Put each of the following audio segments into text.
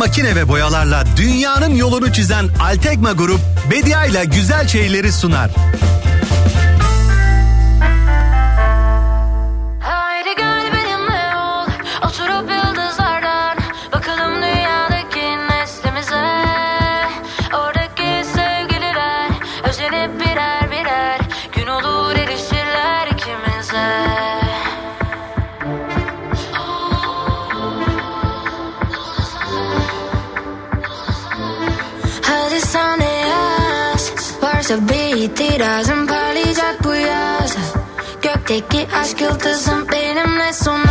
makine ve boyalarla dünyanın yolunu çizen Altekma Grup, Bedia ile güzel şeyleri sunar. cause I'm beating my soul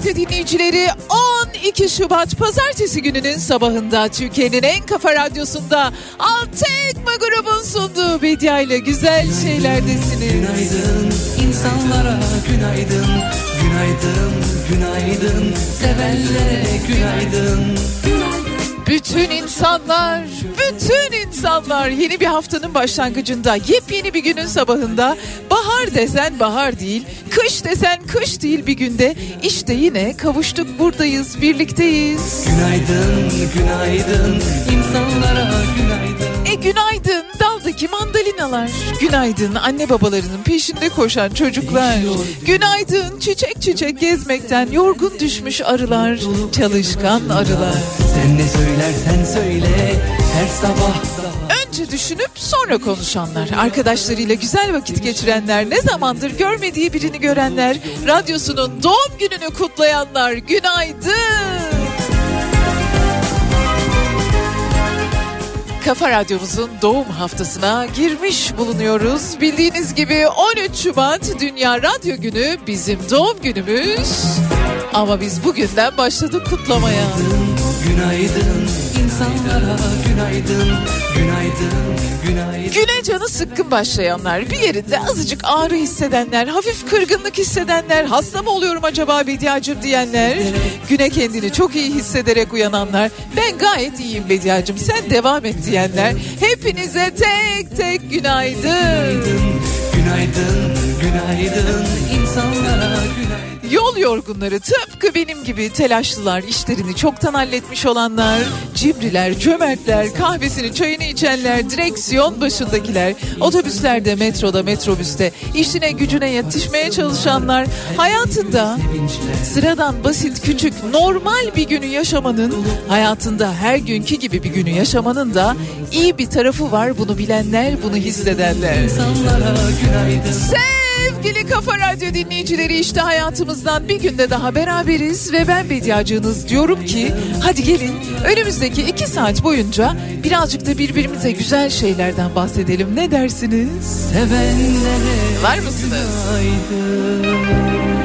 Radyo dinleyicileri. 12 Şubat Pazartesi gününün sabahında Türkiye'nin en kafa radyosunda Altekma grubun sunduğu Bedia ile güzel şeylerdesiniz. Günaydın insanlara günaydın Günaydın günaydın sevenlere günaydın Bütün insanlar, bütün insanlar yeni bir haftanın başlangıcında, yepyeni bir günün sabahında bahar desen bahar değil, kış desen kış değil bir günde işte yine kavuştuk buradayız, birlikteyiz. Günaydın günaydın insanlara günaydın E günaydın daldaki mandalinalar. Günaydın anne babalarının peşinde koşan çocuklar. Günaydın çiçek çiçek gezmekten yorgun düşmüş arılar. Çalışkan arılar. Sen ne söylersen söyle her sabah Önce düşünüp sonra konuşanlar, arkadaşlarıyla güzel vakit geçirenler, ne zamandır görmediği birini görenler, radyosunun doğum gününü kutlayanlar, günaydın. Kafa Radyomuzun doğum haftasına girmiş bulunuyoruz. Bildiğiniz gibi 13 Şubat Dünya Radyo Günü bizim doğum günümüz. Ama biz bugünden başladık kutlamaya. Günaydın insanlara günaydın Günaydın günaydın. Güne canı sıkkın başlayanlar, bir yerinde azıcık ağrı hissedenler, hafif kırgınlık hissedenler, hasta mı oluyorum acaba Bediacım diyenler, güne kendini çok iyi hissederek uyananlar, ben gayet iyiyim Bediacım sen devam et diyenler, hepinize tek tek günaydın. Günaydın günaydın. İnsanlara günaydın Yol yorgunları tıpkı benim gibi telaşlılar, işlerini çoktan halletmiş olanlar, cimriler, cömertler, kahvesini çayını içenler, direksiyon başındakiler, otobüslerde, metroda, metrobüste, işine gücüne yetişmeye çalışanlar, hayatında sıradan basit, küçük, normal bir günü yaşamanın, hayatında her günkü gibi bir günü yaşamanın da iyi bir tarafı var. Bunu bilenler, bunu hissedenler. Günaydın Sevgili Kafa Radyo dinleyicileri işte hayatımızdan bir günde daha beraberiz ve ben Bediacığınız diyorum ki hadi gelin önümüzdeki iki saat boyunca birazcık da birbirimize güzel şeylerden bahsedelim ne dersiniz? Sevenlere Var mısınız? Günaydın.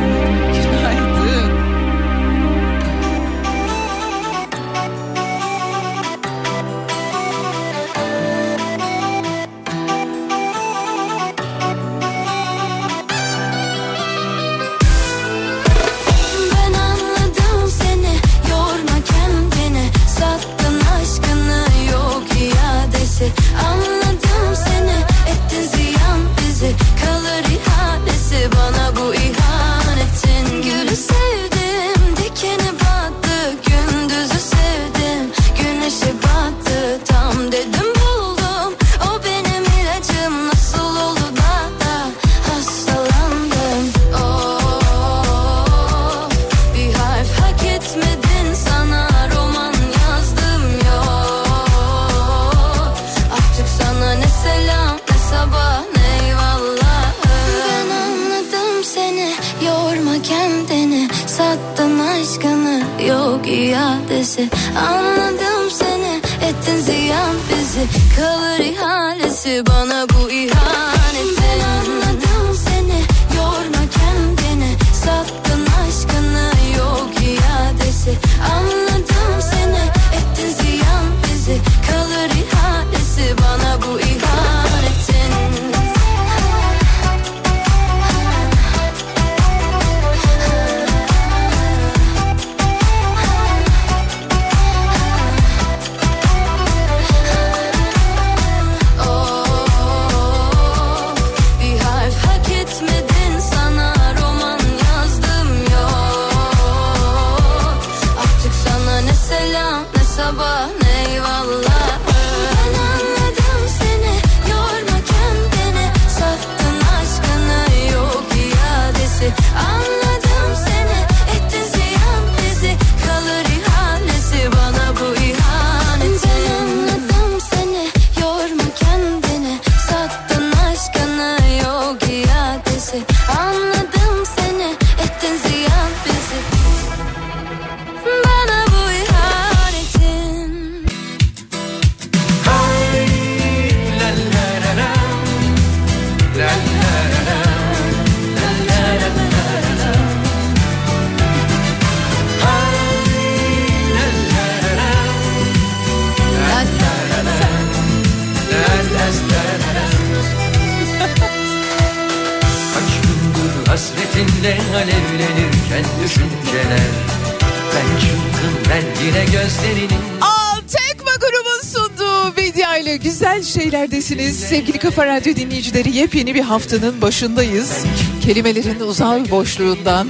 Yepyeni bir haftanın başındayız. Kelimelerin uzay boşluğundan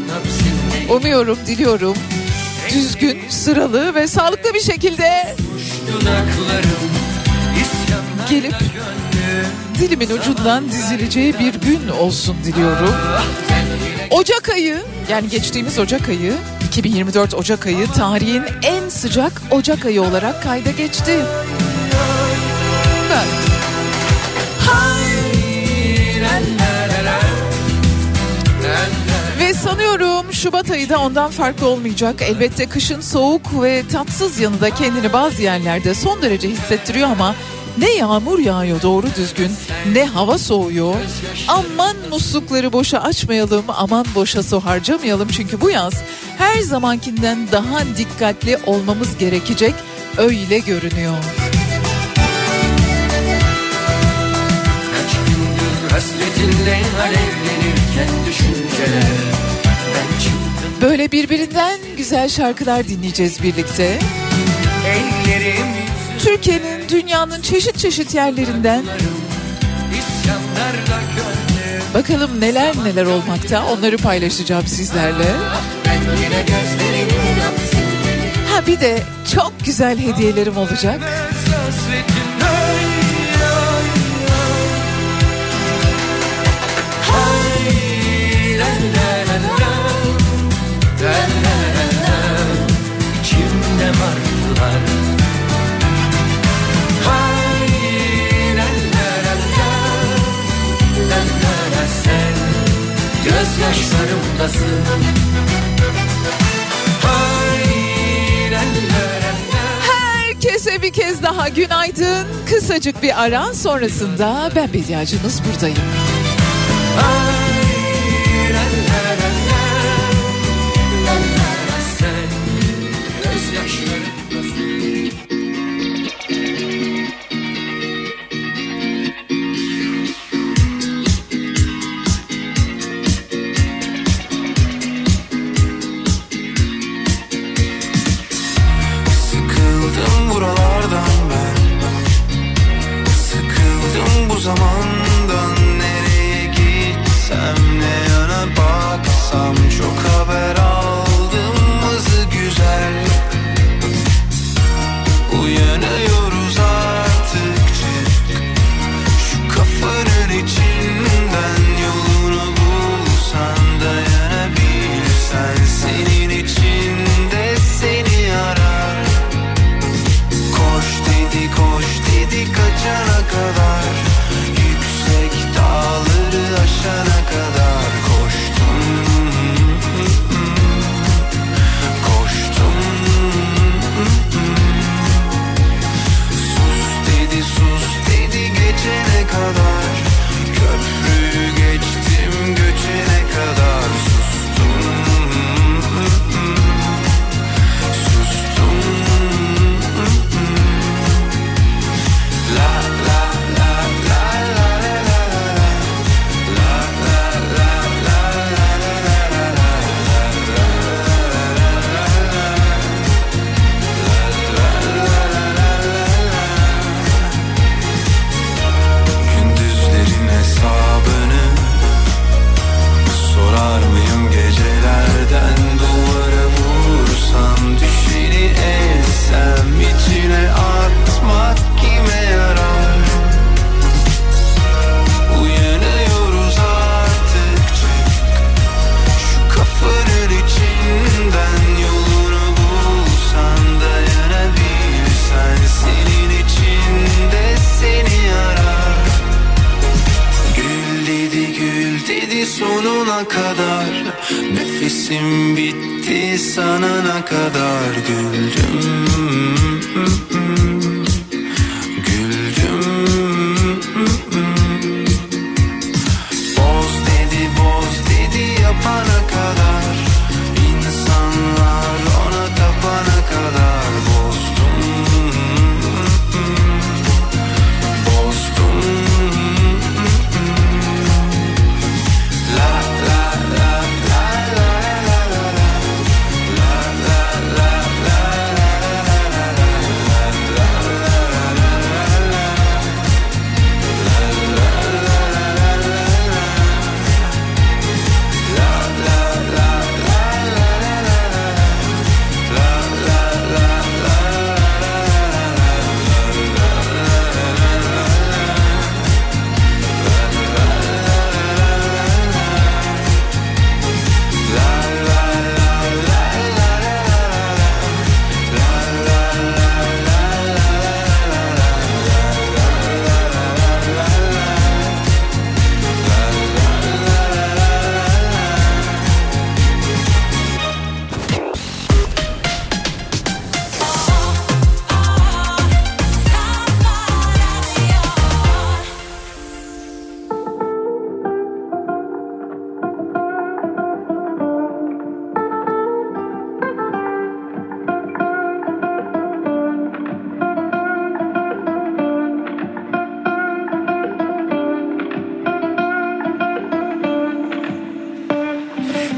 umuyorum, diliyorum düzgün, sıralı ve sağlıklı bir şekilde Gelip dilimin ucundan dizileceği bir gün olsun diliyorum. Ocak ayı yani geçtiğimiz Ocak ayı 2024 Ocak ayı tarihin en sıcak Ocak ayı olarak kayda geçti. Ben. Sanıyorum Şubat ayı da ondan farklı olmayacak. Elbette kışın soğuk ve tatsız yanı da kendini bazı yerlerde son derece hissettiriyor ama ne yağmur yağıyor doğru düzgün ne hava soğuyor. Aman muslukları boşa açmayalım aman boşa su harcamayalım çünkü bu yaz her zamankinden daha dikkatli olmamız gerekecek öyle görünüyor. Kaç gündür hasretinle alevlenirken düşünceler Böyle birbirinden güzel şarkılar dinleyeceğiz birlikte. Türkiye'nin, dünyanın çeşit çeşit yerlerinden Bakalım neler neler olmakta onları paylaşacağım sizlerle. Ha bir de çok güzel hediyelerim olacak. güzellerden içimde martılar Herkese bir kez daha günaydın. Kısacık bir ara sonrasında ben Bediacınız buradayım. Ay,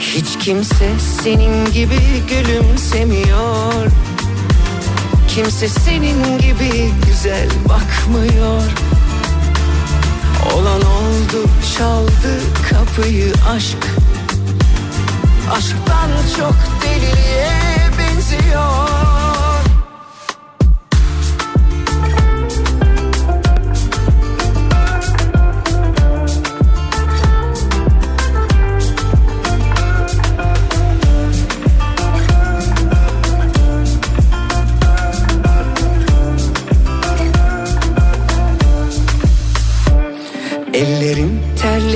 Hiç kimse senin gibi gülümsemiyor. Kimse senin gibi güzel bakmıyor. Olan oldu çaldı kapıyı aşk. Aşktan çok deliliğe benziyor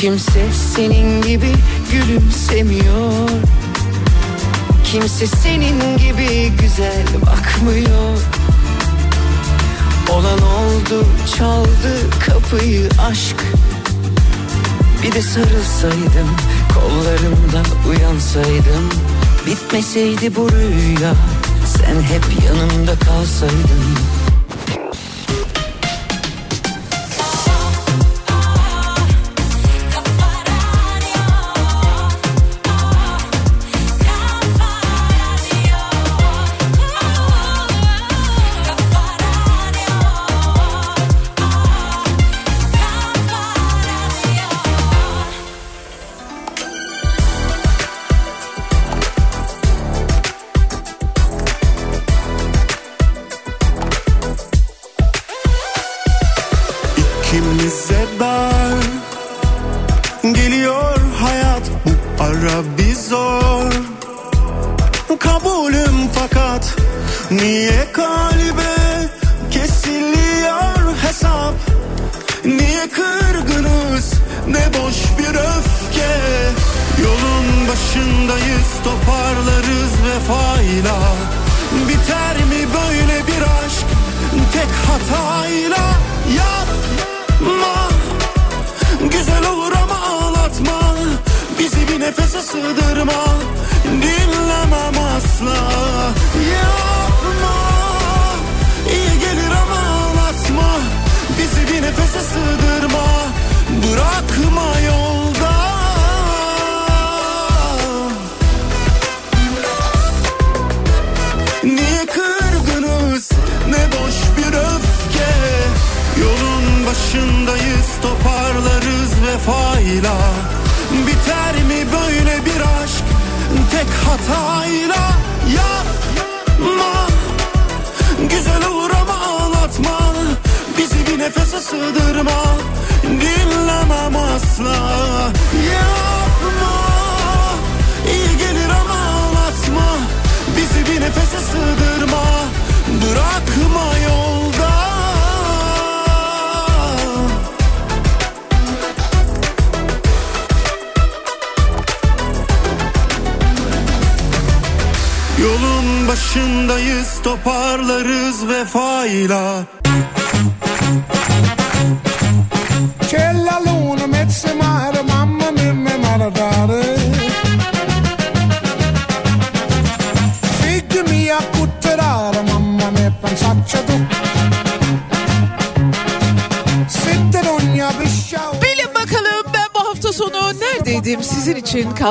kimse senin gibi gülümsemiyor. Kimse senin gibi güzel bakmıyor. Olan oldu çaldı kapıyı aşk. Bir de sarılsaydım kollarımdan uyansaydım. Bitmeseydi bu rüya sen hep yanımda kalsaydın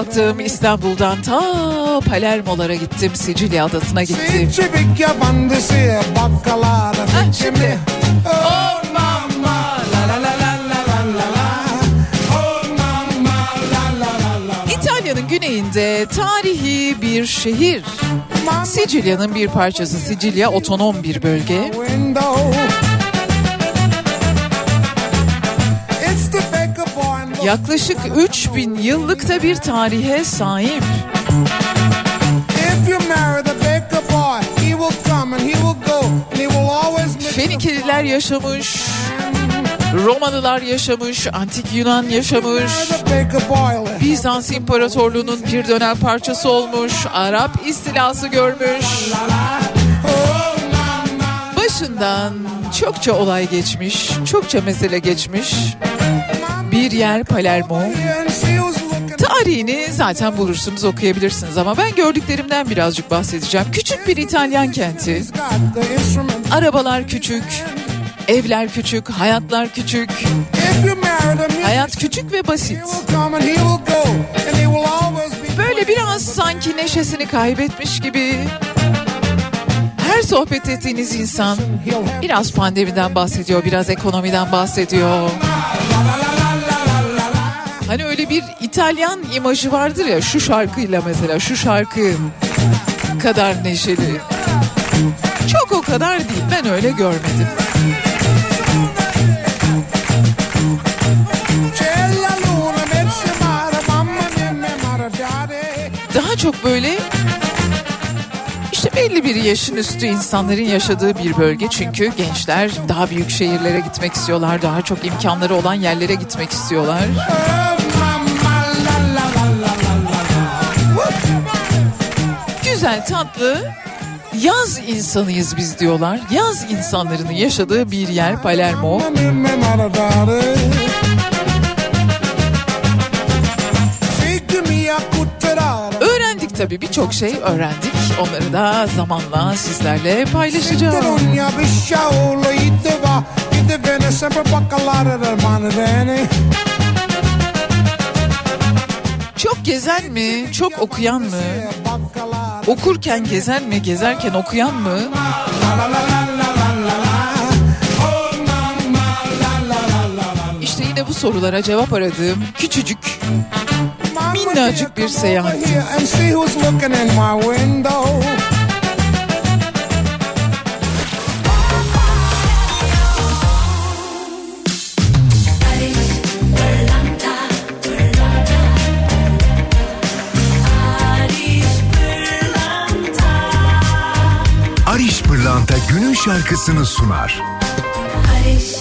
kalktım İstanbul'dan ta Palermo'lara gittim Sicilya adasına gittim. Çibik yabandısı bakkala şimdi. Oh mama la la la oh, la la la la İtalya'nın güneyinde tarihi bir şehir. Sicilya'nın bir parçası Sicilya otonom bir bölge. Go and he will always make Fenikeliler yaşamış, Romalılar yaşamış, Antik Yunan yaşamış. Bizans İmparatorluğu'nun bir dönem parçası olmuş, Arap istilası görmüş. Başından çokça olay geçmiş, çokça mesele geçmiş. Bir yer Palermo. Tarihini zaten bulursunuz, okuyabilirsiniz ama ben gördüklerimden birazcık bahsedeceğim. Küçük bir İtalyan kenti. Arabalar küçük, evler küçük, hayatlar küçük. Hayat küçük ve basit. Böyle biraz sanki neşesini kaybetmiş gibi. Her sohbet ettiğiniz insan biraz pandemiden bahsediyor, biraz ekonomiden bahsediyor. Hani öyle bir İtalyan imajı vardır ya şu şarkıyla mesela şu şarkı kadar neşeli. Çok o kadar değil ben öyle görmedim. Daha çok böyle işte belli bir yaşın üstü insanların yaşadığı bir bölge çünkü gençler daha büyük şehirlere gitmek istiyorlar, daha çok imkanları olan yerlere gitmek istiyorlar. Güzel, tatlı, yaz insanıyız biz diyorlar. Yaz insanlarının yaşadığı bir yer Palermo. Öğrendik tabii birçok şey öğrendik. Onları da zamanla sizlerle paylaşacağım. Çok gezen mi, çok okuyan mı? Okurken gezen mi, gezerken okuyan mı? İşte yine bu sorulara cevap aradığım küçücük minnacık bir seyahat. Şarkısını sunar. Barış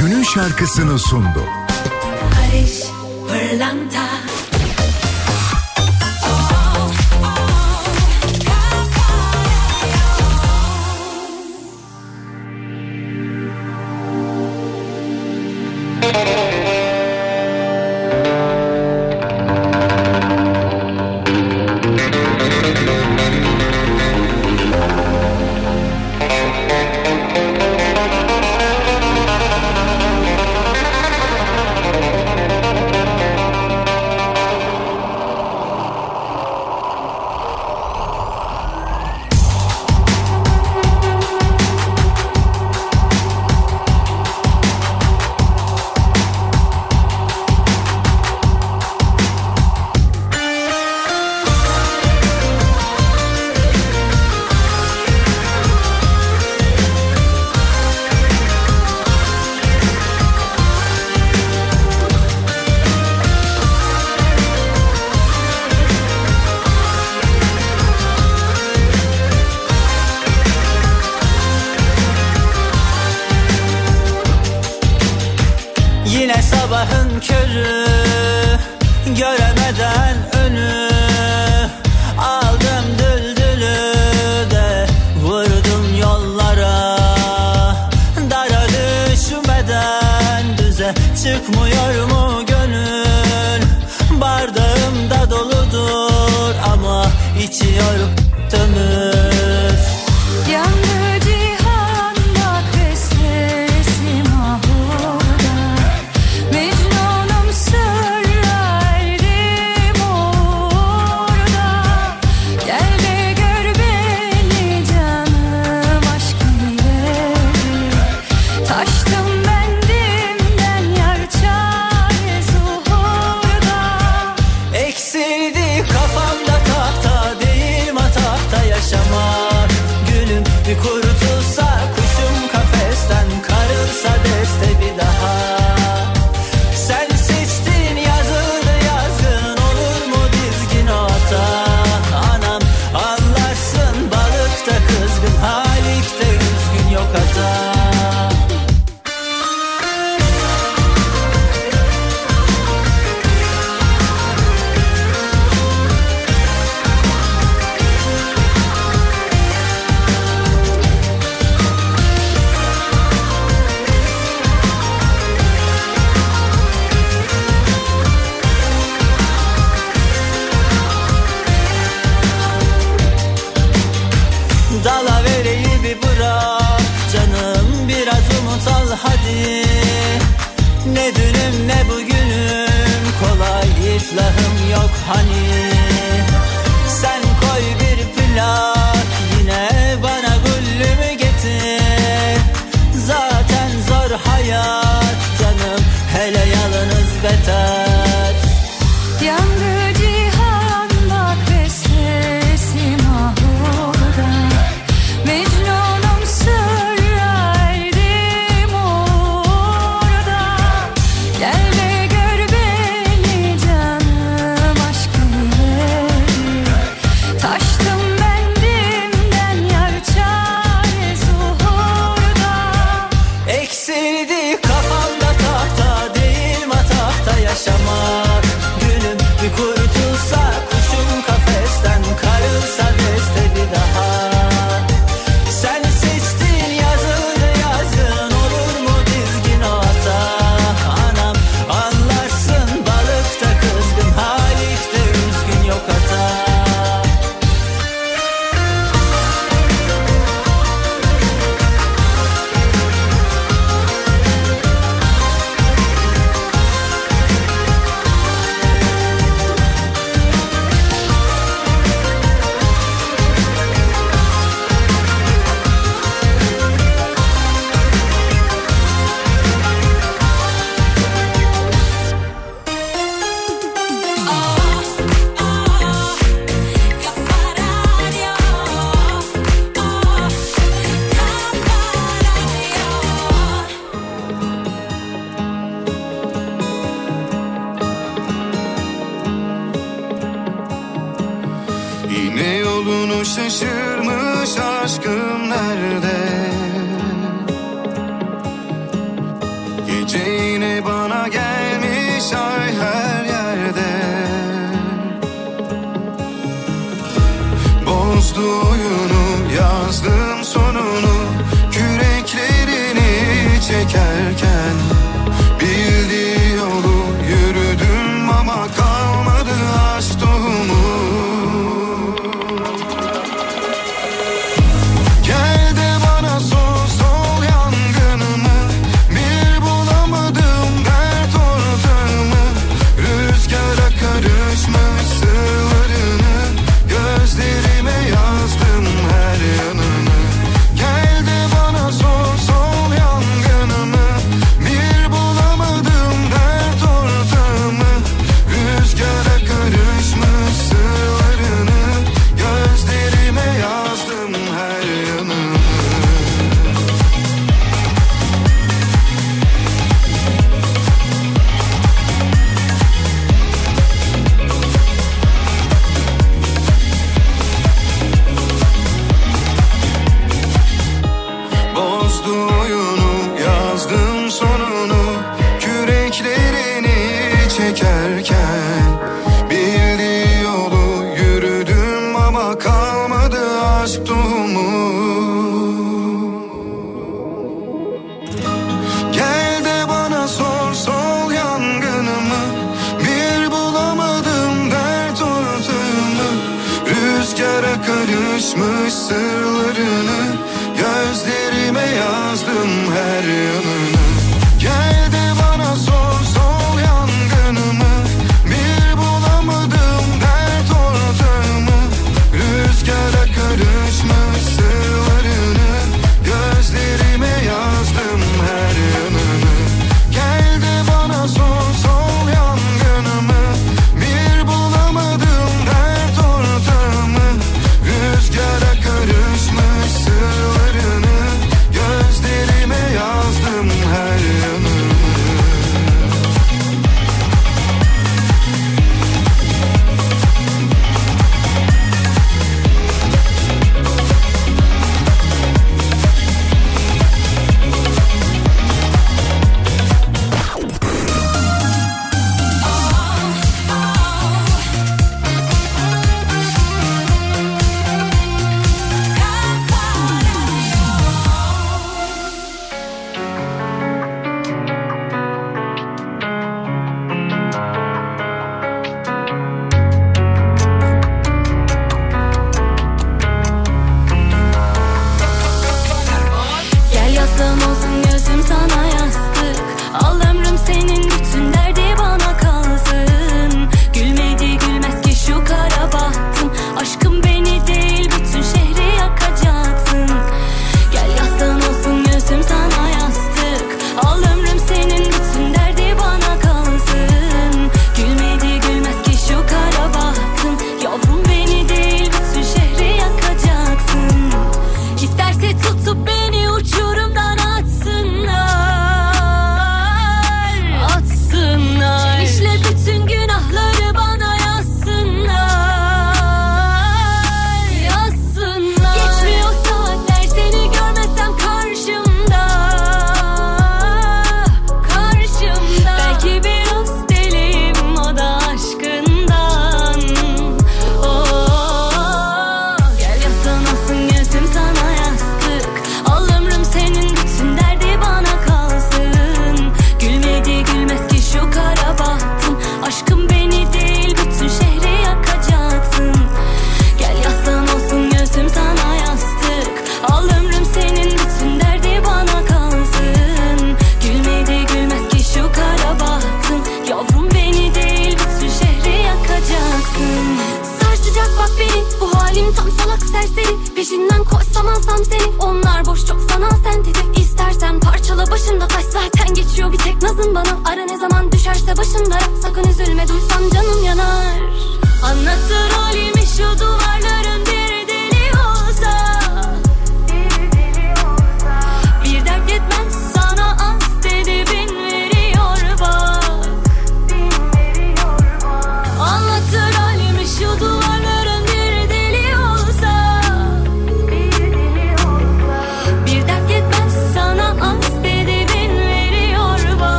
günün şarkısını sundu. Barış Pırlanta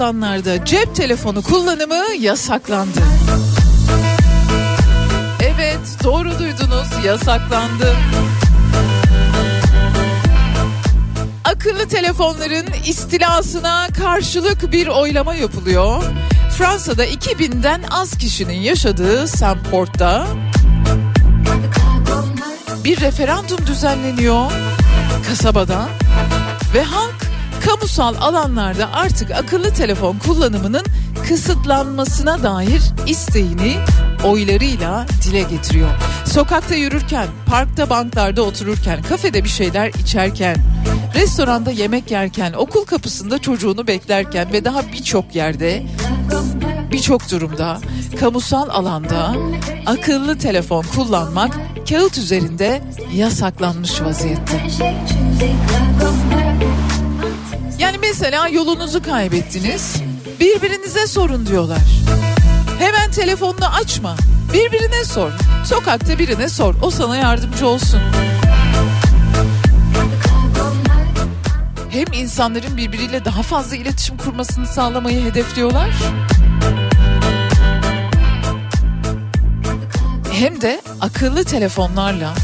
alanlarda cep telefonu kullanımı yasaklandı. Evet doğru duydunuz yasaklandı. Akıllı telefonların istilasına karşılık bir oylama yapılıyor. Fransa'da 2000'den az kişinin yaşadığı Saint-Port'ta bir referandum düzenleniyor kasabada ve halk kamusal alanlarda artık akıllı telefon kullanımının kısıtlanmasına dair isteğini oylarıyla dile getiriyor. Sokakta yürürken, parkta banklarda otururken, kafede bir şeyler içerken, restoranda yemek yerken, okul kapısında çocuğunu beklerken ve daha birçok yerde birçok durumda kamusal alanda akıllı telefon kullanmak kağıt üzerinde yasaklanmış vaziyette. Yani mesela yolunuzu kaybettiniz. Birbirinize sorun diyorlar. Hemen telefonunu açma. Birbirine sor. Sokakta birine sor. O sana yardımcı olsun. Hem insanların birbiriyle daha fazla iletişim kurmasını sağlamayı hedefliyorlar. Hem de akıllı telefonlarla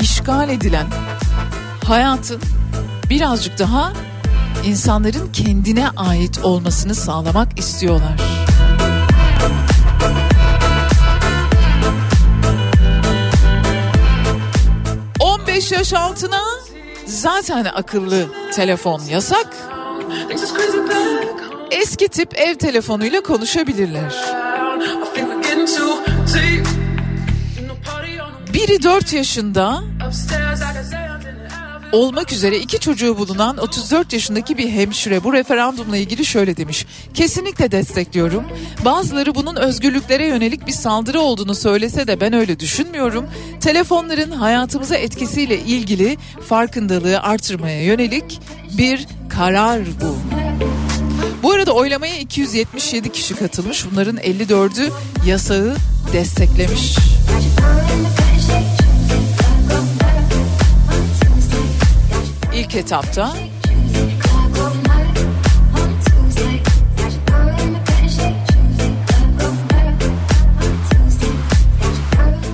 işgal edilen hayatın birazcık daha insanların kendine ait olmasını sağlamak istiyorlar. ...15 yaş altına zaten akıllı telefon yasak. Eski tip ev telefonuyla konuşabilirler. Biri 4 yaşında olmak üzere iki çocuğu bulunan 34 yaşındaki bir hemşire bu referandumla ilgili şöyle demiş. Kesinlikle destekliyorum. Bazıları bunun özgürlüklere yönelik bir saldırı olduğunu söylese de ben öyle düşünmüyorum. Telefonların hayatımıza etkisiyle ilgili farkındalığı artırmaya yönelik bir karar bu. Bu arada oylamaya 277 kişi katılmış. Bunların 54'ü yasağı desteklemiş. İlk etapta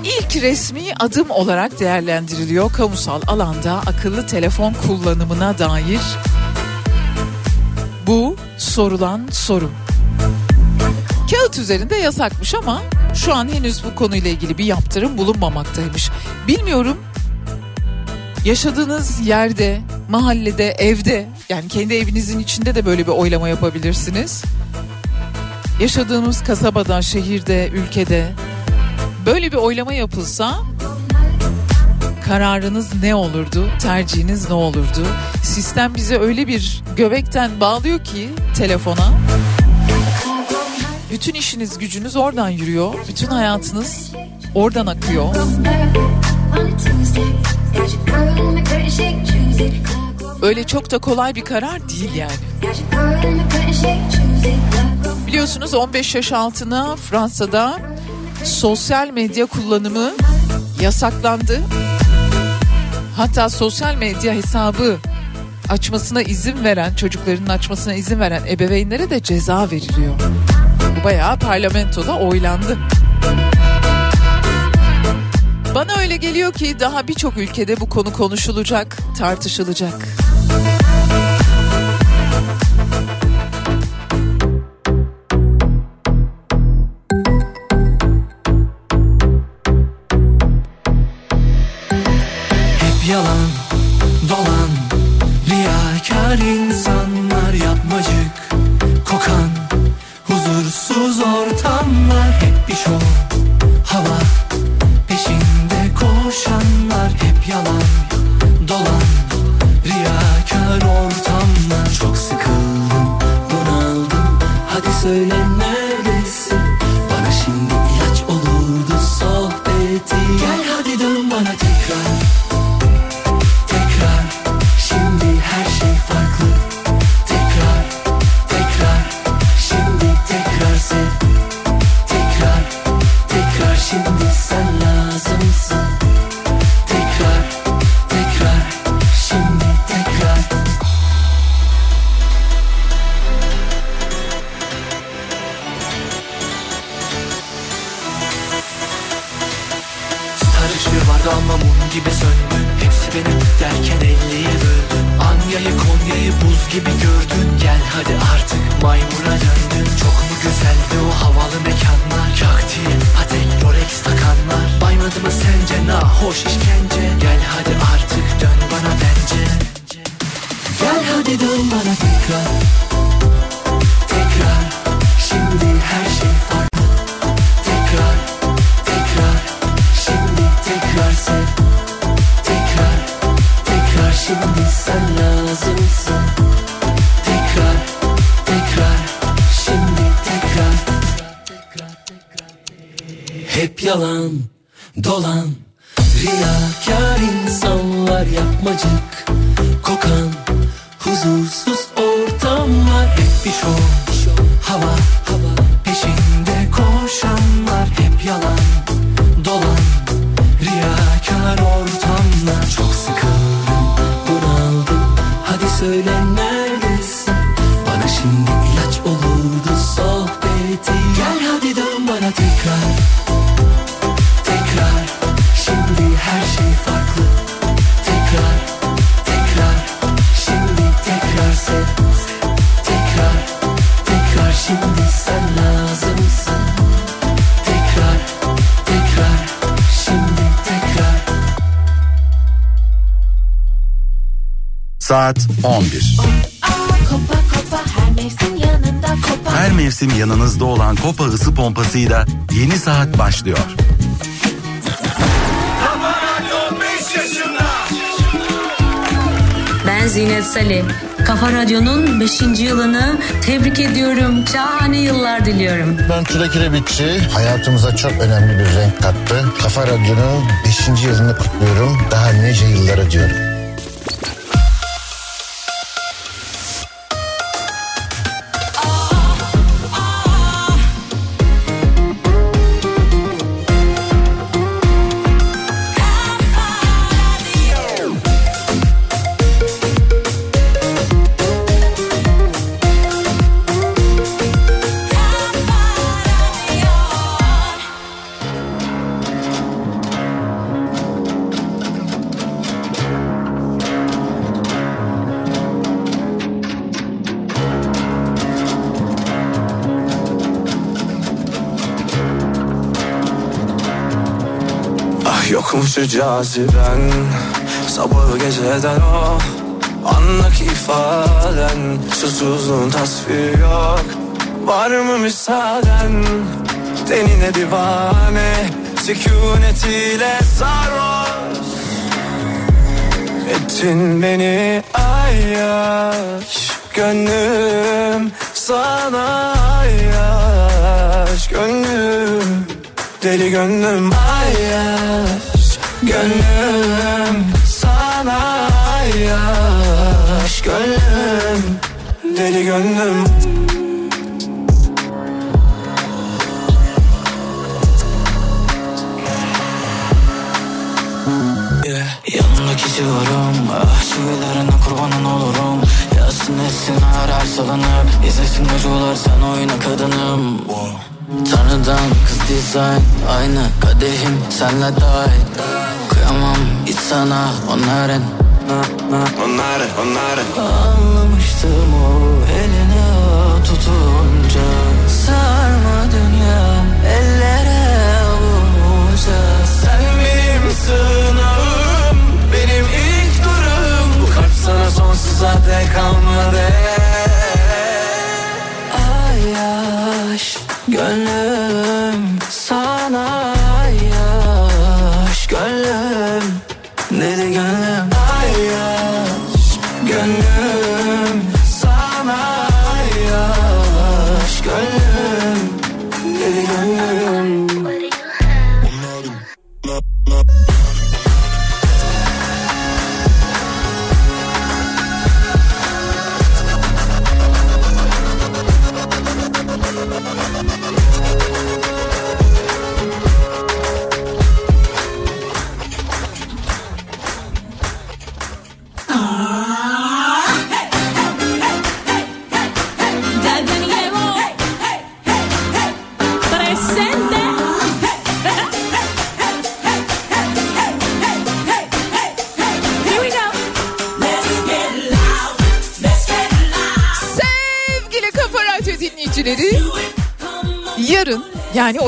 ilk resmi adım olarak değerlendiriliyor kamusal alanda akıllı telefon kullanımına dair bu sorulan soru. Kağıt üzerinde yasakmış ama şu an henüz bu konuyla ilgili bir yaptırım bulunmamaktaymış. Bilmiyorum yaşadığınız yerde, mahallede, evde yani kendi evinizin içinde de böyle bir oylama yapabilirsiniz. Yaşadığınız kasabada, şehirde, ülkede böyle bir oylama yapılsa kararınız ne olurdu? Tercihiniz ne olurdu? Sistem bize öyle bir göbekten bağlıyor ki telefona. Bütün işiniz gücünüz oradan yürüyor. Bütün hayatınız oradan akıyor. Öyle çok da kolay bir karar değil yani. Biliyorsunuz 15 yaş altına Fransa'da sosyal medya kullanımı yasaklandı. Hatta sosyal medya hesabı açmasına izin veren, çocuklarının açmasına izin veren ebeveynlere de ceza veriliyor. Bu bayağı parlamentoda oylandı. Öyle geliyor ki daha birçok ülkede bu konu konuşulacak, tartışılacak. Huzursuz ortamlar. Hep bir şov Hava Saat 11. Kopa kopa her mevsim yanında kopa. Her mevsim yanınızda olan Kopa ısı pompasıyla yeni saat başlıyor. Ben Zinet Salih. Kafa Radyo'nun 5. yılını tebrik ediyorum. Şahane yıllar diliyorum. Ben Tuna Kiremitçi. Hayatımıza çok önemli bir renk kattı. Kafa Radyo'nun 5. yılını kutluyorum. Daha nice yıllara diyorum. Caziben Sabahı geceden o Anlaki ifaden Susuzluğun tasviri yok. Var mı müsaaden? Tenine divane Sükunetiyle sarhoş Ettin beni ayyaş. Gönlüm sana ayyaş. Gönlüm deli gönlüm ayyaş Gönlüm sana ayyaş Gönlüm deli gönlüm. Yeah. Civarım Ah çivilerine kurbanın olurum. Yazsın etsin her salınıp İzlesin acılar sen oyna kadınım Tanrıdan kız dizayn Aynı kadehim senle dahil. Kıyamam hiç sana onların. Onların onların. Anlamıştım o eline tutunca. Sarma dünya ellere avunca Sen benim sığınağım Benim ilk durum. Bu kalp sana sonsuza dek kalmadı. Ayaş Gönlüm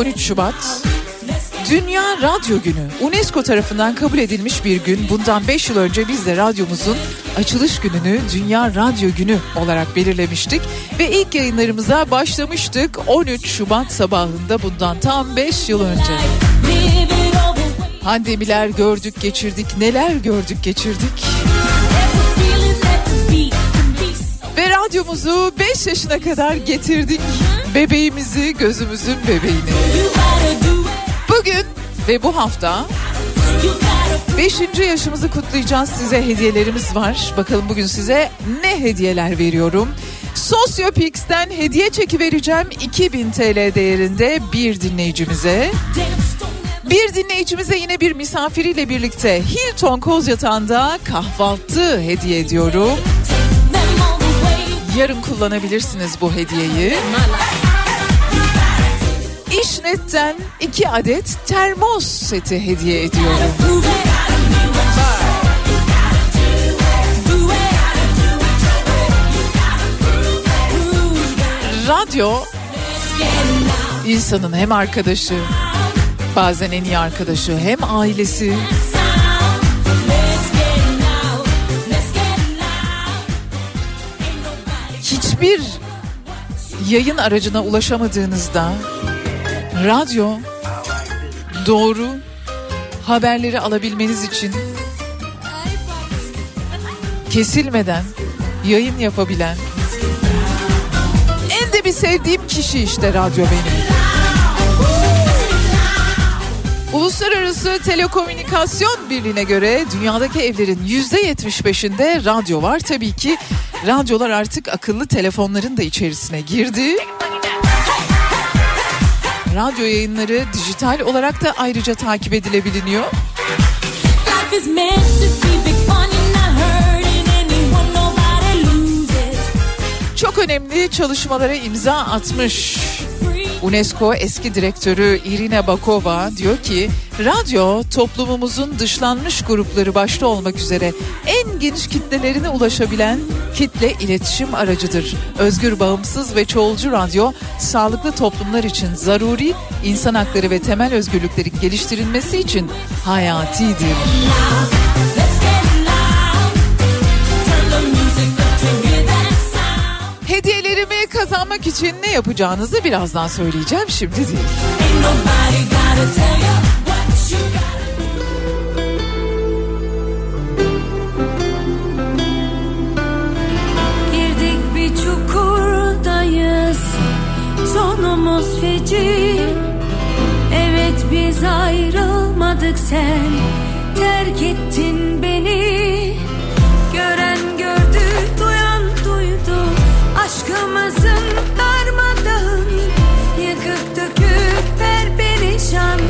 13 Şubat Dünya Radyo Günü. UNESCO tarafından kabul edilmiş bir gün. Bundan 5 yıl önce biz de radyomuzun açılış gününü Dünya Radyo Günü olarak belirlemiştik. Ve ilk yayınlarımıza başlamıştık 13 Şubat sabahında bundan tam 5 yıl önce. Pandemiler gördük geçirdik neler gördük geçirdik. Ve radyomuzu 5 yaşına kadar getirdik. Bebeğimizi gözümüzün bebeğini. Bugün ve bu hafta 5. yaşımızı kutlayacağız. Size hediyelerimiz var. Bakalım bugün size ne hediyeler veriyorum. Sosyopix'ten hediye çeki vereceğim 2000 TL değerinde bir dinleyicimize. Bir dinleyicimize yine bir misafiriyle birlikte Hilton Koz Yatağı'nda kahvaltı hediye ediyorum. Yarın kullanabilirsiniz bu hediyeyi. İşnet'ten iki adet termos seti hediye ediyorum. Radyo insanın hem arkadaşı bazen en iyi arkadaşı hem ailesi hiçbir yayın aracına ulaşamadığınızda radyo doğru haberleri alabilmeniz için kesilmeden yayın yapabilen en de bir sevdiğim kişi işte radyo benim. Uluslararası Telekomünikasyon Birliği'ne göre dünyadaki evlerin %75'inde radyo var. Tabii ki radyolar artık akıllı telefonların da içerisine girdi. Radyo yayınları dijital olarak da ayrıca takip edilebiliyor. Çok önemli çalışmalara imza atmış. UNESCO eski direktörü Irina Bakova diyor ki radyo toplumumuzun dışlanmış grupları başta olmak üzere en geniş kitlelerine ulaşabilen kitle iletişim aracıdır. Özgür, bağımsız ve çoğulcu radyo sağlıklı toplumlar için zaruri, insan hakları ve temel özgürlüklerin geliştirilmesi için hayatidir. Hediyelerimi kazanmak için ne yapacağınızı birazdan söyleyeceğim şimdi değil. Girdik bir çukurdayız. Sonumuz feci. Evet biz ayrılmadık sen. Terk ettin beni Aşkımızın darmadağın Yıkık dökük perperişan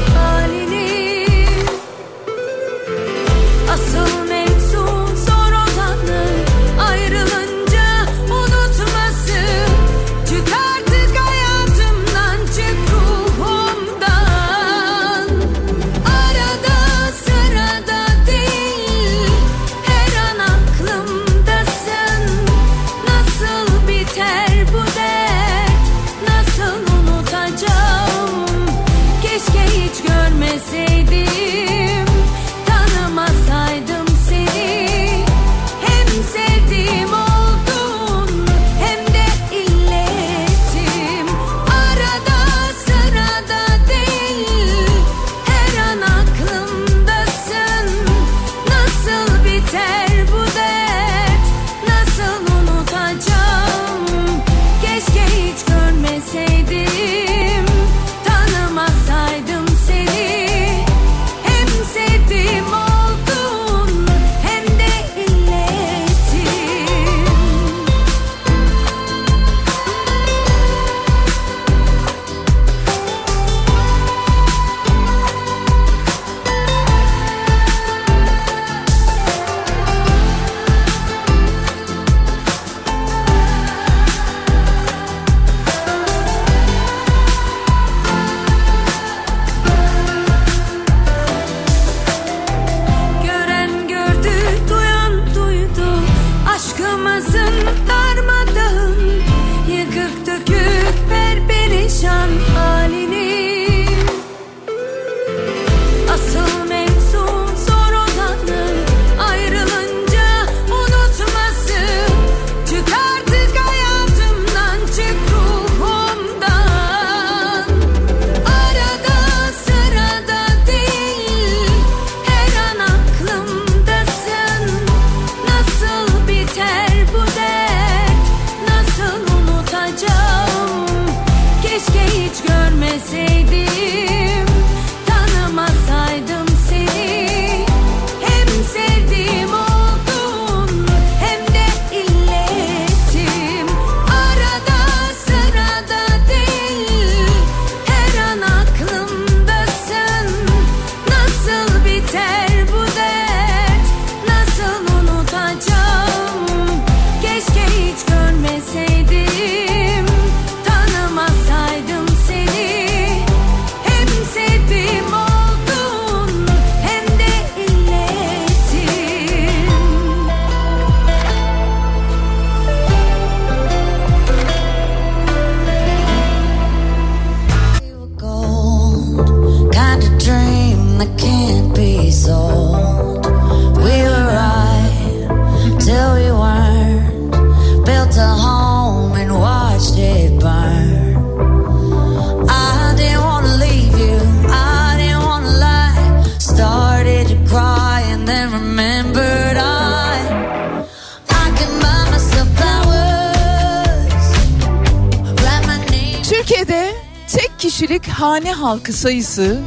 halkı sayısı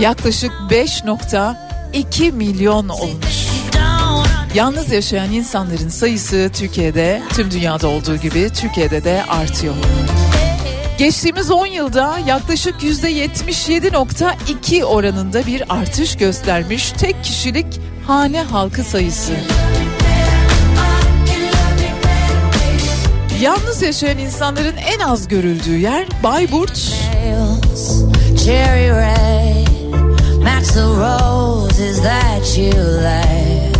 yaklaşık 5.2 milyon olmuş. Yalnız yaşayan insanların sayısı Türkiye'de tüm dünyada olduğu gibi Türkiye'de de artıyor. Geçtiğimiz 10 yılda yaklaşık %77.2 oranında bir artış göstermiş tek kişilik hane halkı sayısı. Yalnız yaşayan insanların en az görüldüğü yer Bayburt. Cherry red, match the roses that you left.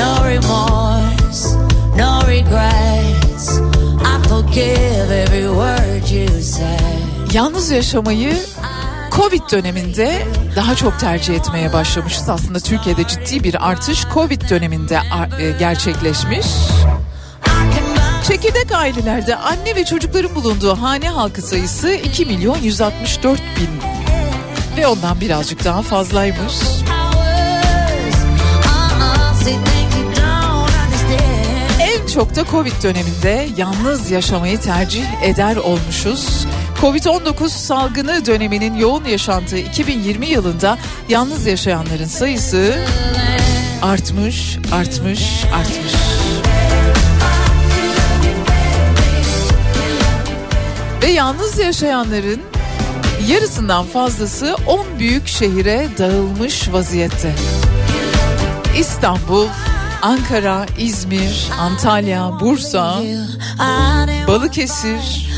No remorse, no regrets. I forgive every word you said. Yalnız yaşamayı Covid döneminde daha çok tercih etmeye başlamışız. Aslında Türkiye'de ciddi bir artış Covid döneminde e, gerçekleşmiş. Çekirdek ailelerde anne ve çocukların bulunduğu hane halkı sayısı 2 milyon 164 bin ve ondan birazcık daha fazlaymış. En çok da Covid döneminde yalnız yaşamayı tercih eder olmuşuz. Covid-19 salgını döneminin yoğun yaşantığı 2020 yılında yalnız yaşayanların sayısı artmış, artmış, artmış. Ve yalnız yaşayanların yarısından fazlası 10 büyük şehire dağılmış vaziyette. İstanbul, Ankara, İzmir, Antalya, Bursa, Balıkesir,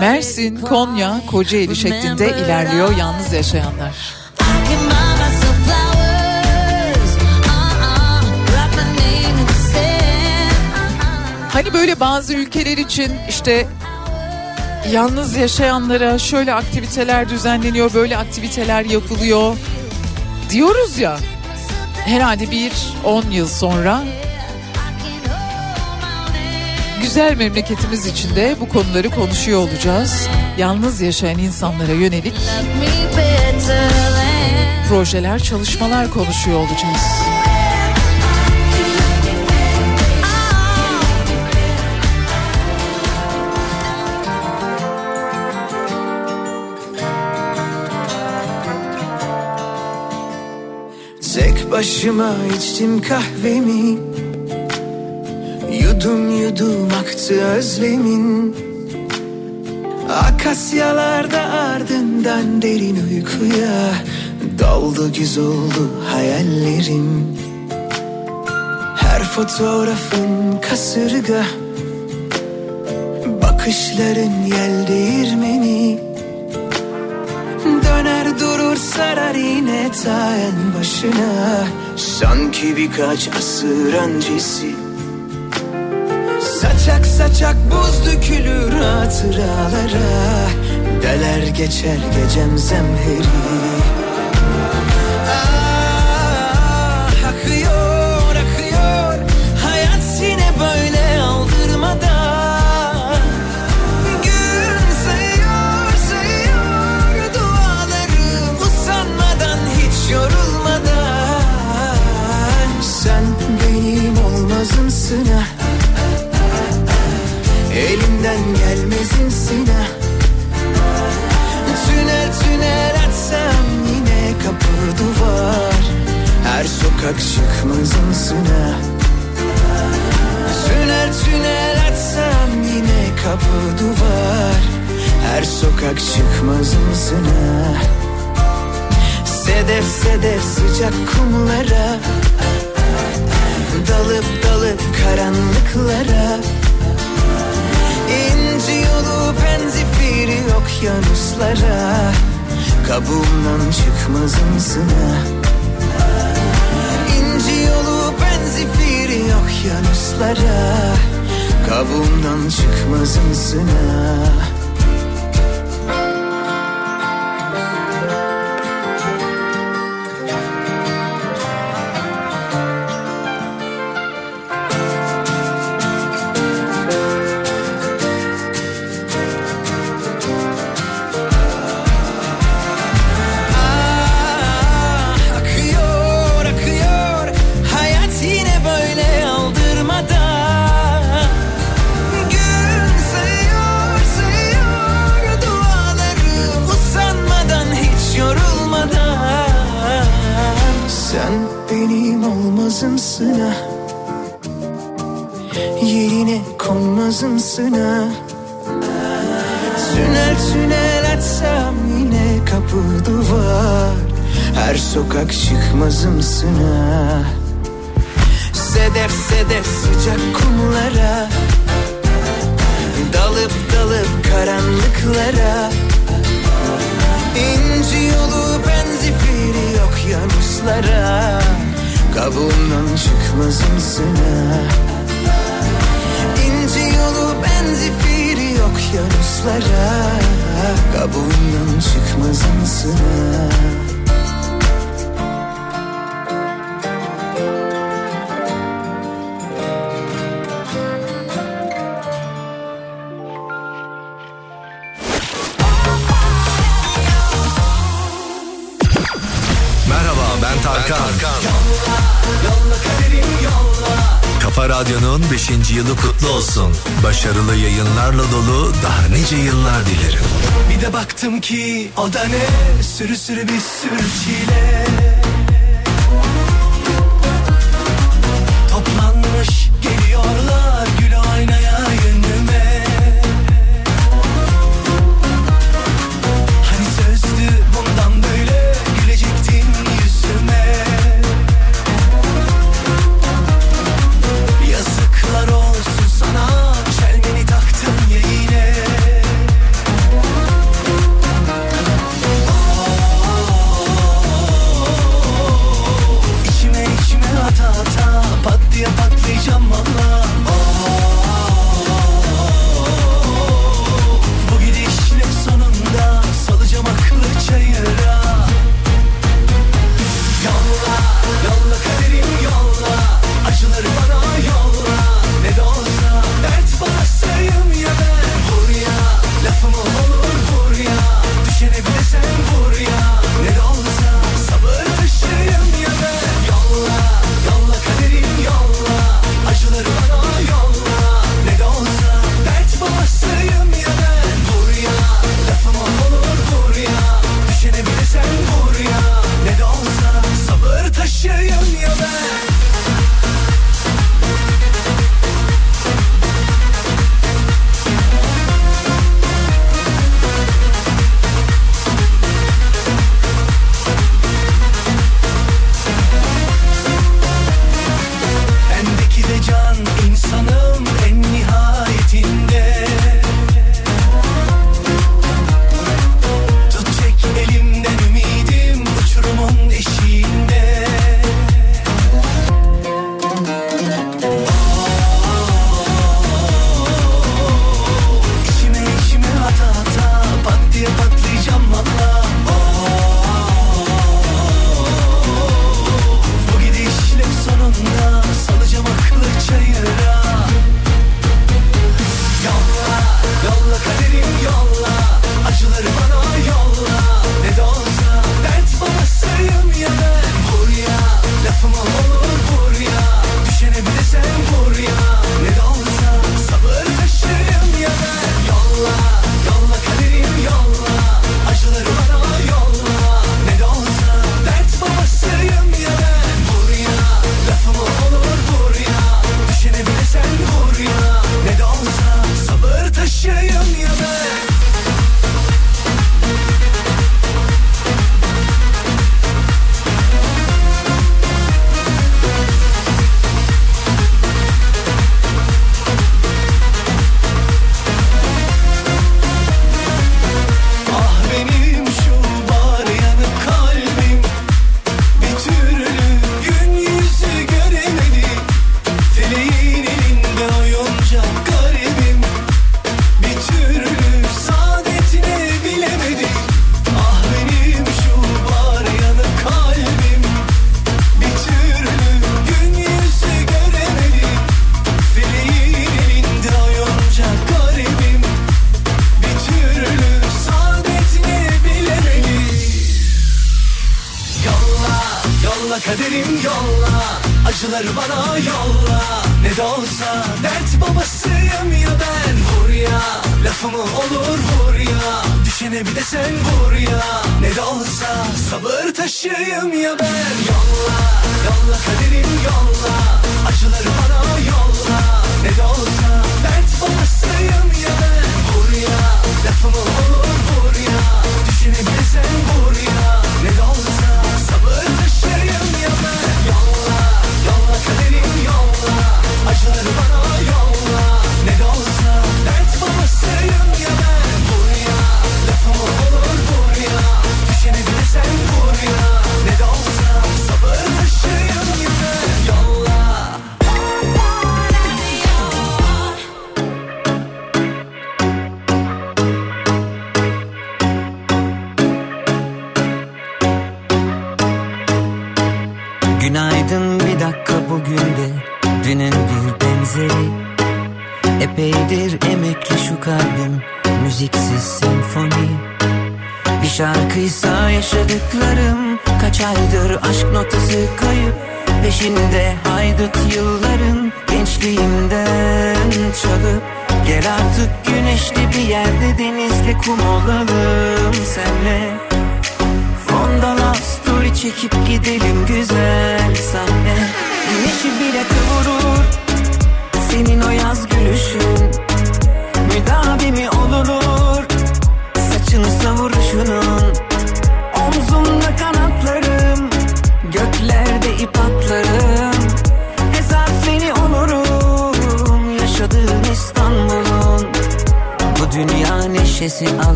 Mersin, Konya, Kocaeli şeklinde ilerliyor yalnız yaşayanlar. Hani böyle bazı ülkeler için işte yalnız yaşayanlara şöyle aktiviteler düzenleniyor, böyle aktiviteler yapılıyor diyoruz ya. Herhalde bir 10 yıl sonra güzel memleketimiz için de bu konuları konuşuyor olacağız. Yalnız yaşayan insanlara yönelik projeler, çalışmalar konuşuyor olacağız. Başıma içtim kahvemi. Yudum yudum aktı özlemin. Akasyalarda ardından derin uykuya Doldu güz oldu hayallerim. Her fotoğrafın kasırga Bakışların yel değirmeni Döner durur sarar yine ta en başına. Sanki birkaç asır öncesi. Saçak saçak buz dökülür hatıralara. Deler geçer gecem zemheri sıcak kumlara Dalıp dalıp karanlıklara. İnci yolu penzifiri okyanuslara Kabuğumdan çıkmazımsın ha İnci yolu penzifiri okyanuslara Kabuğumdan çıkmazımsın ha çıkmazımsın ah Sedef sedef sıcak kumlara. Dalıp dalıp karanlıklara. İnci yolu benzifiri yok yanuslara. Kabuğundan çıkmazımsın ah İnci yolu benzifiri yok yanuslara. Kabuğundan çıkmazımsın ah Radyo'nun 5. yılı kutlu olsun. Başarılı yayınlarla dolu daha nice yıllar dilerim. Bir de baktım ki o da ne Sürü sürü bir sürü çile Toplanmış geliyorlar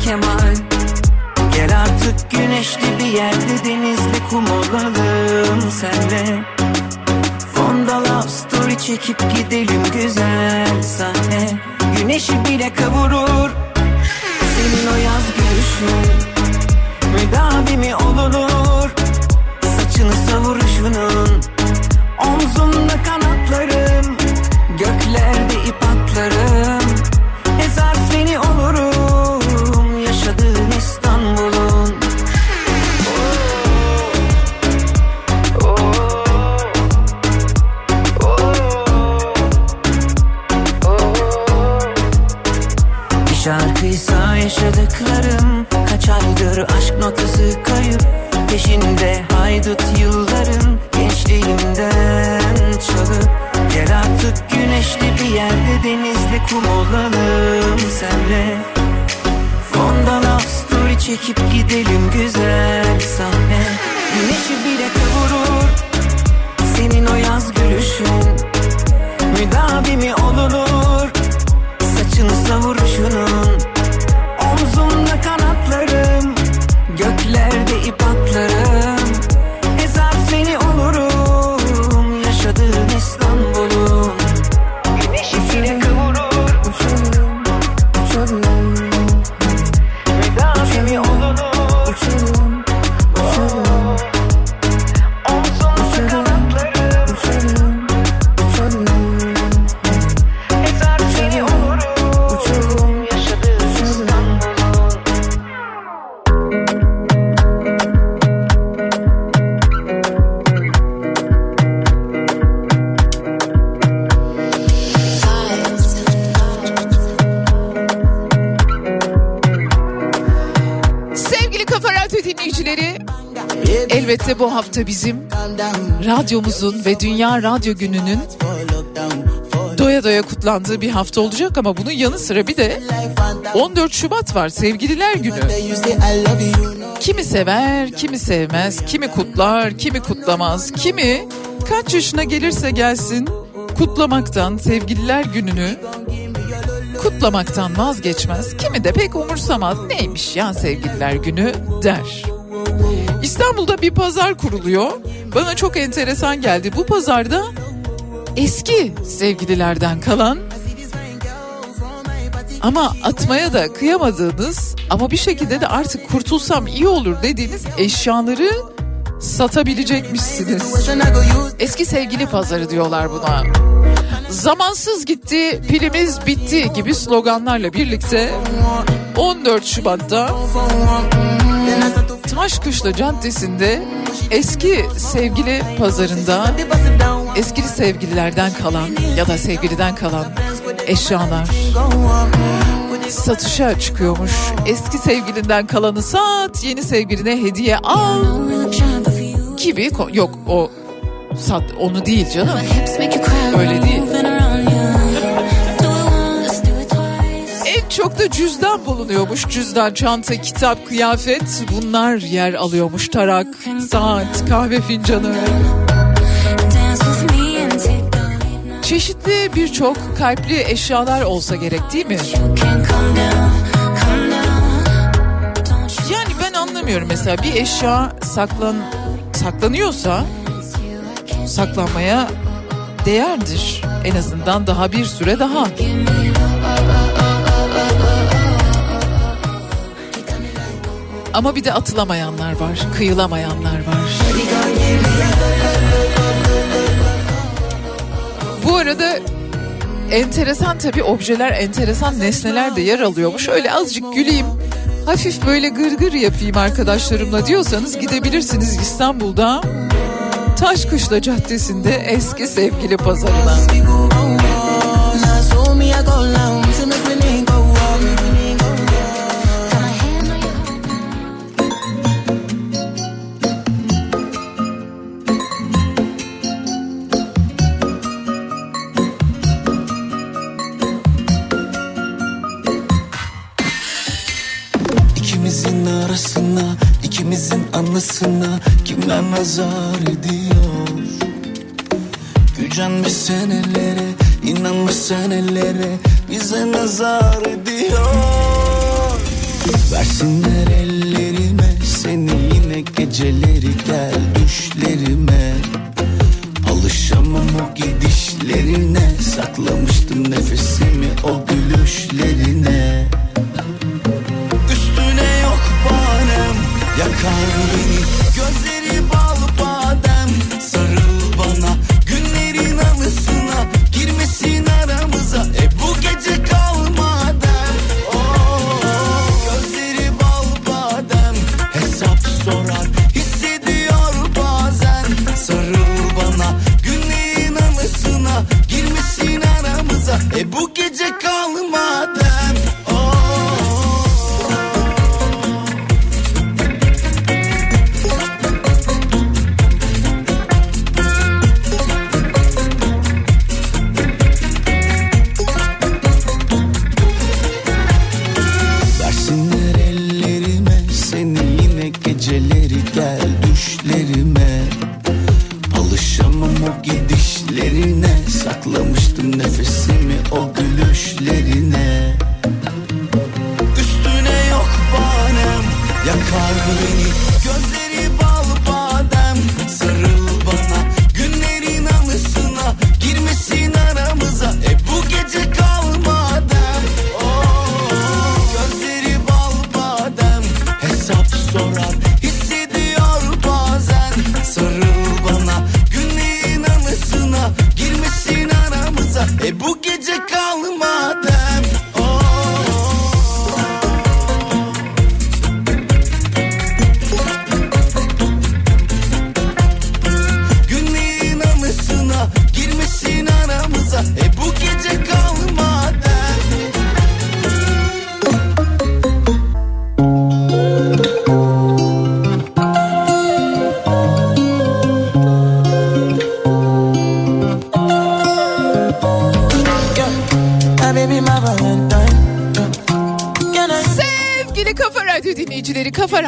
Berkemal Gel artık güneşli bir yerde denizli kum olalım senle. Fonda love story çekip gidelim güzel sahne. Güneşi bile kavurur. Senin o yaz gülüşün Müdavimi olunur? Saçını savuruşunun Omzumda kanatlarım Göklerde ip atlarım yaşadıklarım Kaç aydır aşk notası kayıp. Peşinde haydut yılların Gençliğimden çalıp. Gel artık güneşli bir yerde Denizli kum olalım senle. Fonda love story çekip gidelim güzel sahne. Güneşi bile kavurur Senin o yaz gülüşün. Müdavimi olunur Saçını savuruşunun Omzumda kanatlarım Göklerde ip atlarım hafta bizim radyomuzun ve Dünya Radyo Günü'nün doya doya kutlandığı bir hafta olacak ama bunun yanı sıra bir de 14 Şubat var Sevgililer Günü. Kimi sever, kimi sevmez, kimi kutlar, kimi kutlamaz, kimi kaç yaşına gelirse gelsin kutlamaktan Sevgililer Günü'nü kutlamaktan vazgeçmez. Kimi de pek umursamaz. Neymiş ya Sevgililer Günü der. İstanbul'da bir pazar kuruluyor. Bana çok enteresan geldi. Bu pazarda eski sevgililerden kalan Ama atmaya da kıyamadığınız ama bir şekilde de artık kurtulsam iyi olur dediğiniz eşyaları satabilecekmişsiniz. Eski sevgili pazarı diyorlar buna. Zamansız gitti, pilimiz bitti gibi sloganlarla birlikte 14 Şubat'ta Taşkışla Caddesi'nde eski sevgili pazarında eski sevgililerden kalan ya da sevgiliden kalan eşyalar satışa çıkıyormuş. Eski sevgilinden kalanı sat, yeni sevgiline hediye al gibi yok o sat onu değil canım. Öyle değil. Çok da cüzdan bulunuyormuş. Cüzdan, çanta, kitap, kıyafet bunlar yer alıyormuş. Tarak, saat, kahve fincanı. Çeşitli birçok kalpli eşyalar olsa gerek değil mi? Yani ben anlamıyorum mesela bir eşya saklan saklanıyorsa saklanmaya değerdir. En azından daha bir süre daha. Ama bir de atılamayanlar var, kıyılamayanlar var. Bu arada enteresan tabii objeler, enteresan nesneler de yer alıyormuş. Öyle azıcık güleyim, hafif böyle gırgır yapayım arkadaşlarımla diyorsanız gidebilirsiniz İstanbul'da. Taşkışla Caddesi'nde eski sevgili pazarına. Anısına kimler nazar ediyor? Gücenmiş senelere, inanmış senelere bize nazar ediyor. Versinler ellerime seni yine geceleri gel düşlerime. Alışamam o gidişlerine Saklamıştım nefesimi Yakar beni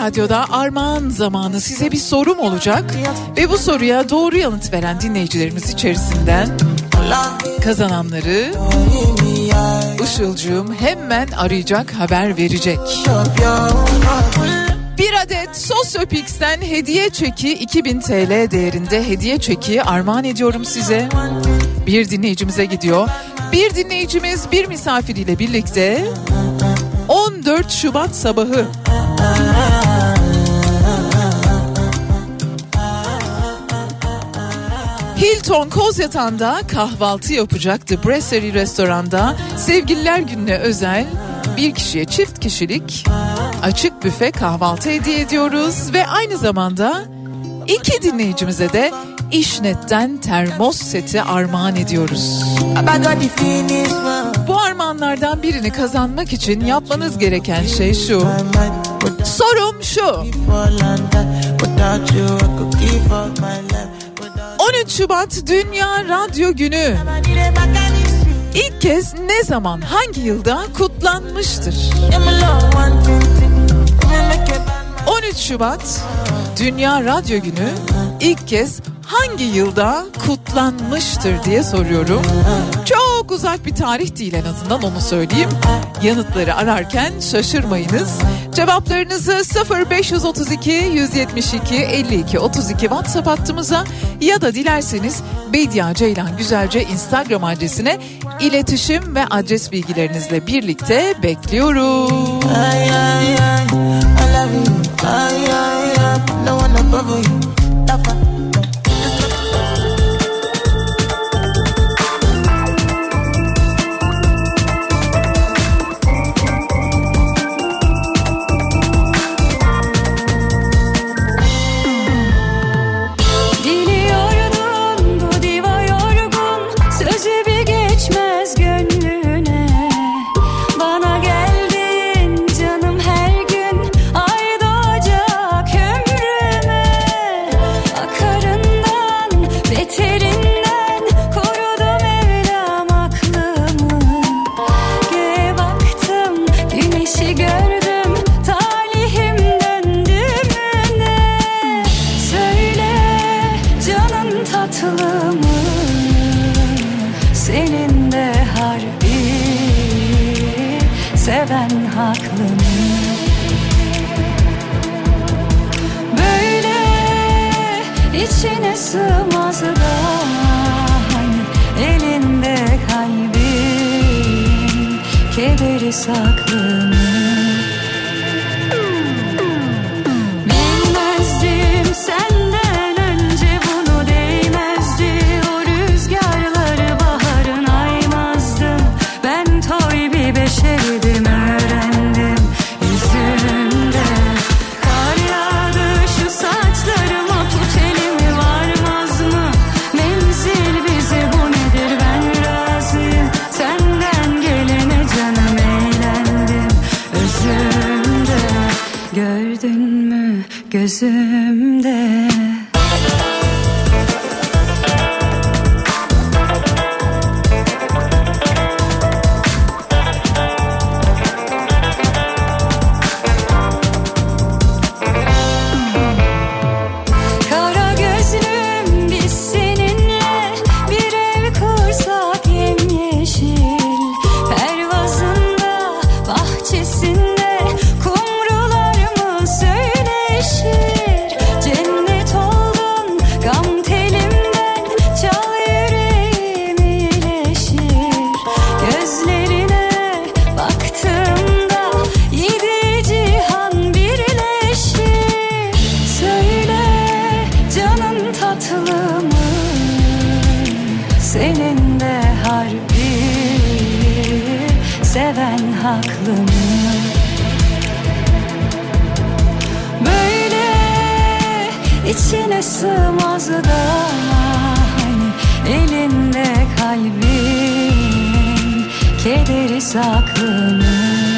Radyo'da armağan zamanı size bir sorum olacak. Ve bu soruya doğru yanıt veren dinleyicilerimiz içerisinden kazananları Işılcığım hemen arayacak haber verecek. Bir adet Sosyopix'ten hediye çeki 2000 TL değerinde hediye çeki armağan ediyorum size. Bir dinleyicimize gidiyor. Bir dinleyicimiz bir misafiriyle birlikte 14 Şubat sabahı Hilton Kozyatağı'nda kahvaltı yapacaktı. Brasserie restoranda sevgililer gününe özel bir kişiye çift kişilik açık büfe kahvaltı hediye ediyoruz ve aynı zamanda iki dinleyicimize de İşnet'ten termos seti armağan ediyoruz. Bu armağanlardan birini kazanmak için yapmanız gereken şey şu. Sorum şu. 13 Şubat Dünya Radyo Günü. İlk kez ne zaman hangi yılda kutlanmıştır? 13 Şubat Dünya Radyo Günü ilk kez hangi yılda kutlanmıştır diye soruyorum. Çok uzak bir tarih değil en azından onu söyleyeyim. Yanıtları ararken şaşırmayınız. Cevaplarınızı 0532 172 52 32 WhatsApp hattımıza ya da dilerseniz Bediye Ceylan Güzelce Instagram adresine iletişim ve adres bilgilerinizle birlikte you. Canım tatlı mı Senin de harbi Seven haklı mı Böyle içine sığmaz da Hani elinde kalbin Kederi saklı mı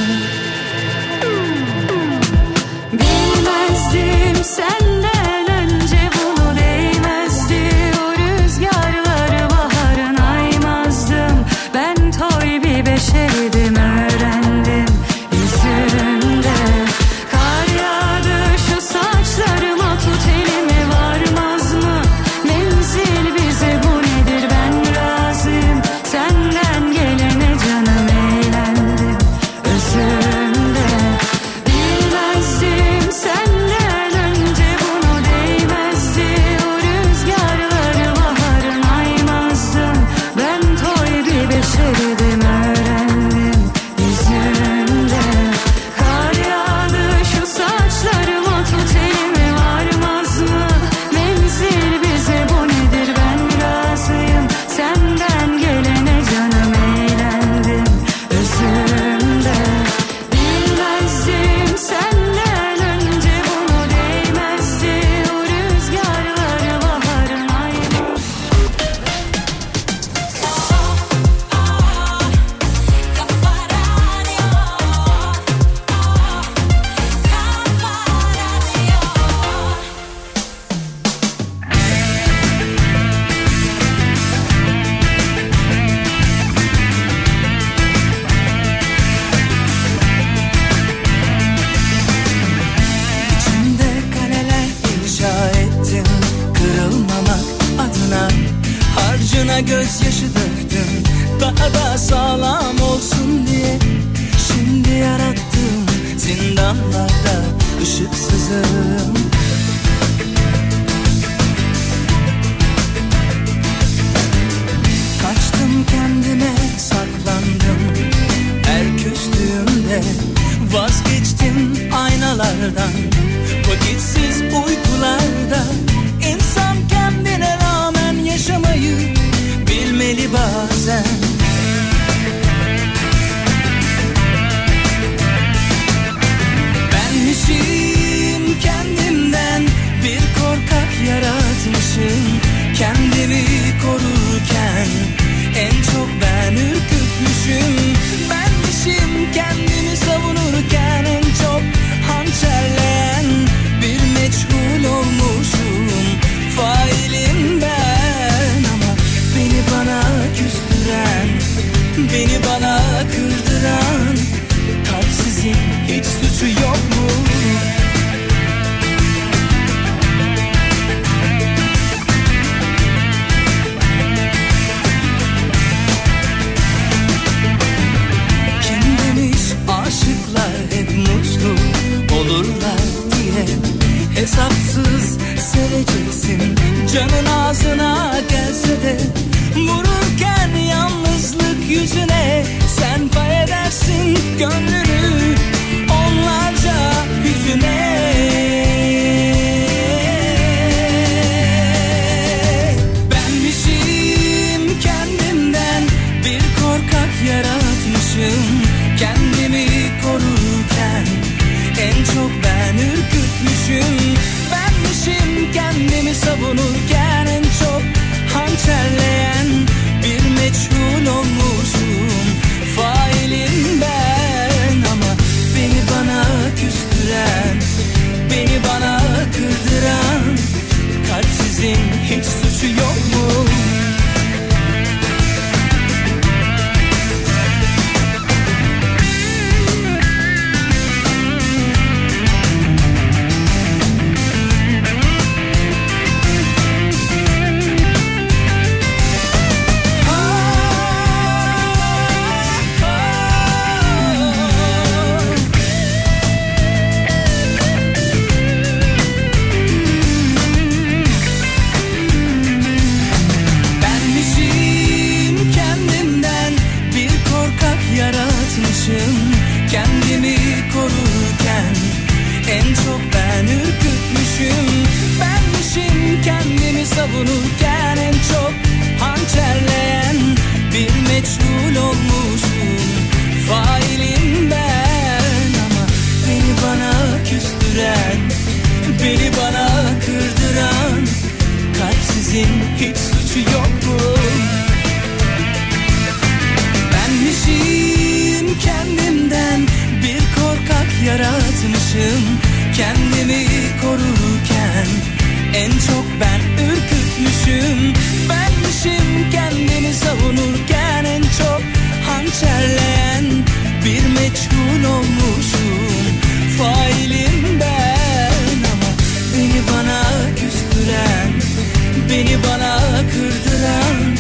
Beni bana kırdıran.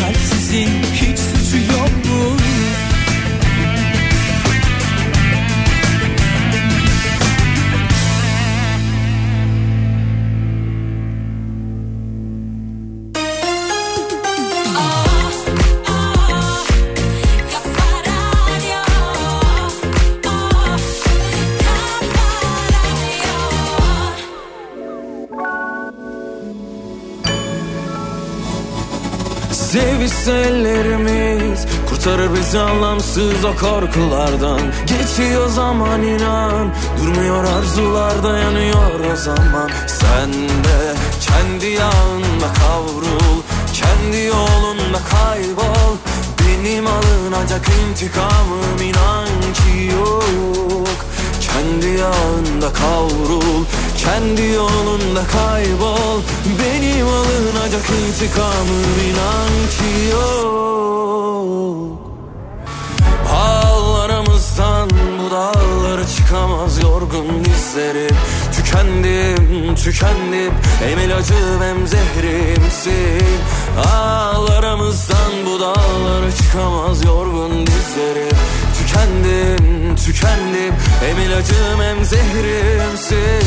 Kalpsizin Biz anlamsız o korkulardan Geçiyor zaman inan. Durmuyor arzular dayanıyor o zaman. Sen de kendi yağında kavrul Kendi yolunda kaybol. Benim alınacak intikamım inan ki yok. Kendi yağında kavrul Kendi yolunda kaybol. Benim alınacak intikamım inan ki yok. Yalnızdan bu dağları çıkamaz yorgun dizlerim. Tükendim, tükendim. Hem ilacım hem zehrimsin. Ağlarımızdan bu dağları çıkamaz yorgun dizlerim. Tükendim, tükendim. Hem ilacım hem zehrimsin.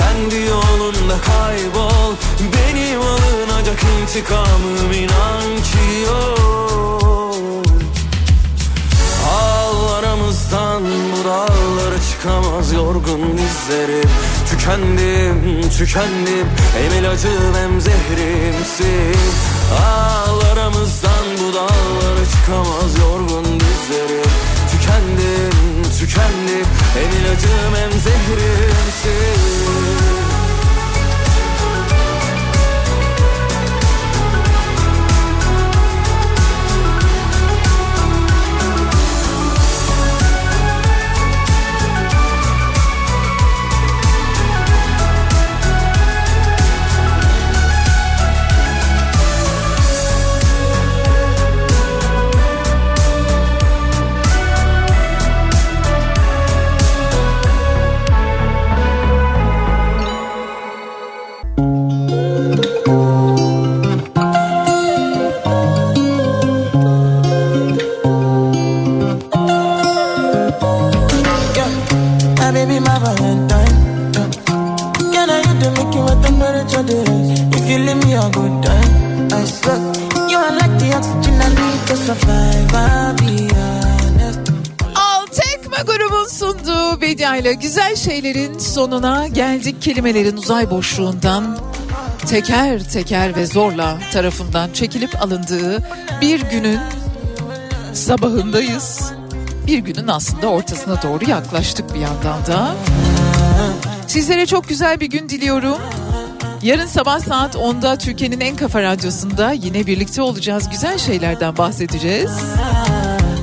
Kendi yolunda kaybol. Benim alınacak intikamım inan ki yok. Ağlarımızdan bu dağlara çıkamaz yorgun dizlerim. Tükendim, tükendim. Hem ilacım hem zehrimsin. Ağlarımızdan bu dağlara çıkamaz yorgun dizlerim. Tükendim, tükendim Hem ilacım hem zehrimsin sonuna geldik. Kelimelerin uzay boşluğundan teker teker ve zorla tarafından çekilip alındığı bir günün sabahındayız. Bir günün aslında ortasına doğru yaklaştık bir yandan da. Sizlere çok güzel bir gün diliyorum. Yarın sabah saat 10'da Türkiye'nin en kafa radyosunda yine birlikte olacağız. Güzel şeylerden bahsedeceğiz.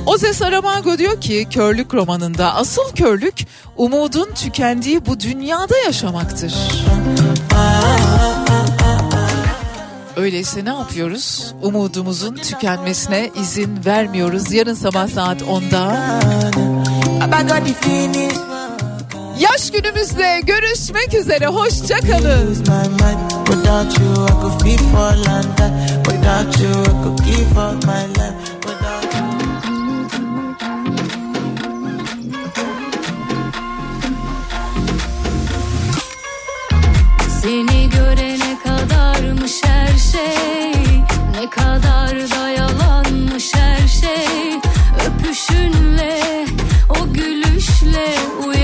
Oze Saramago diyor ki körlük romanında asıl körlük umudun tükendiği bu dünyada yaşamaktır. Öyleyse ne yapıyoruz? Umudumuzun tükenmesine izin vermiyoruz. Yarın sabah saat 10'da yaş günümüzde görüşmek üzere. Hoşçakalın. Without you, I could be for London. Without you, I could give up my life. Şey? Ne kadar da yalanmış her şey? Öpüşünle o gülüşle uyanmak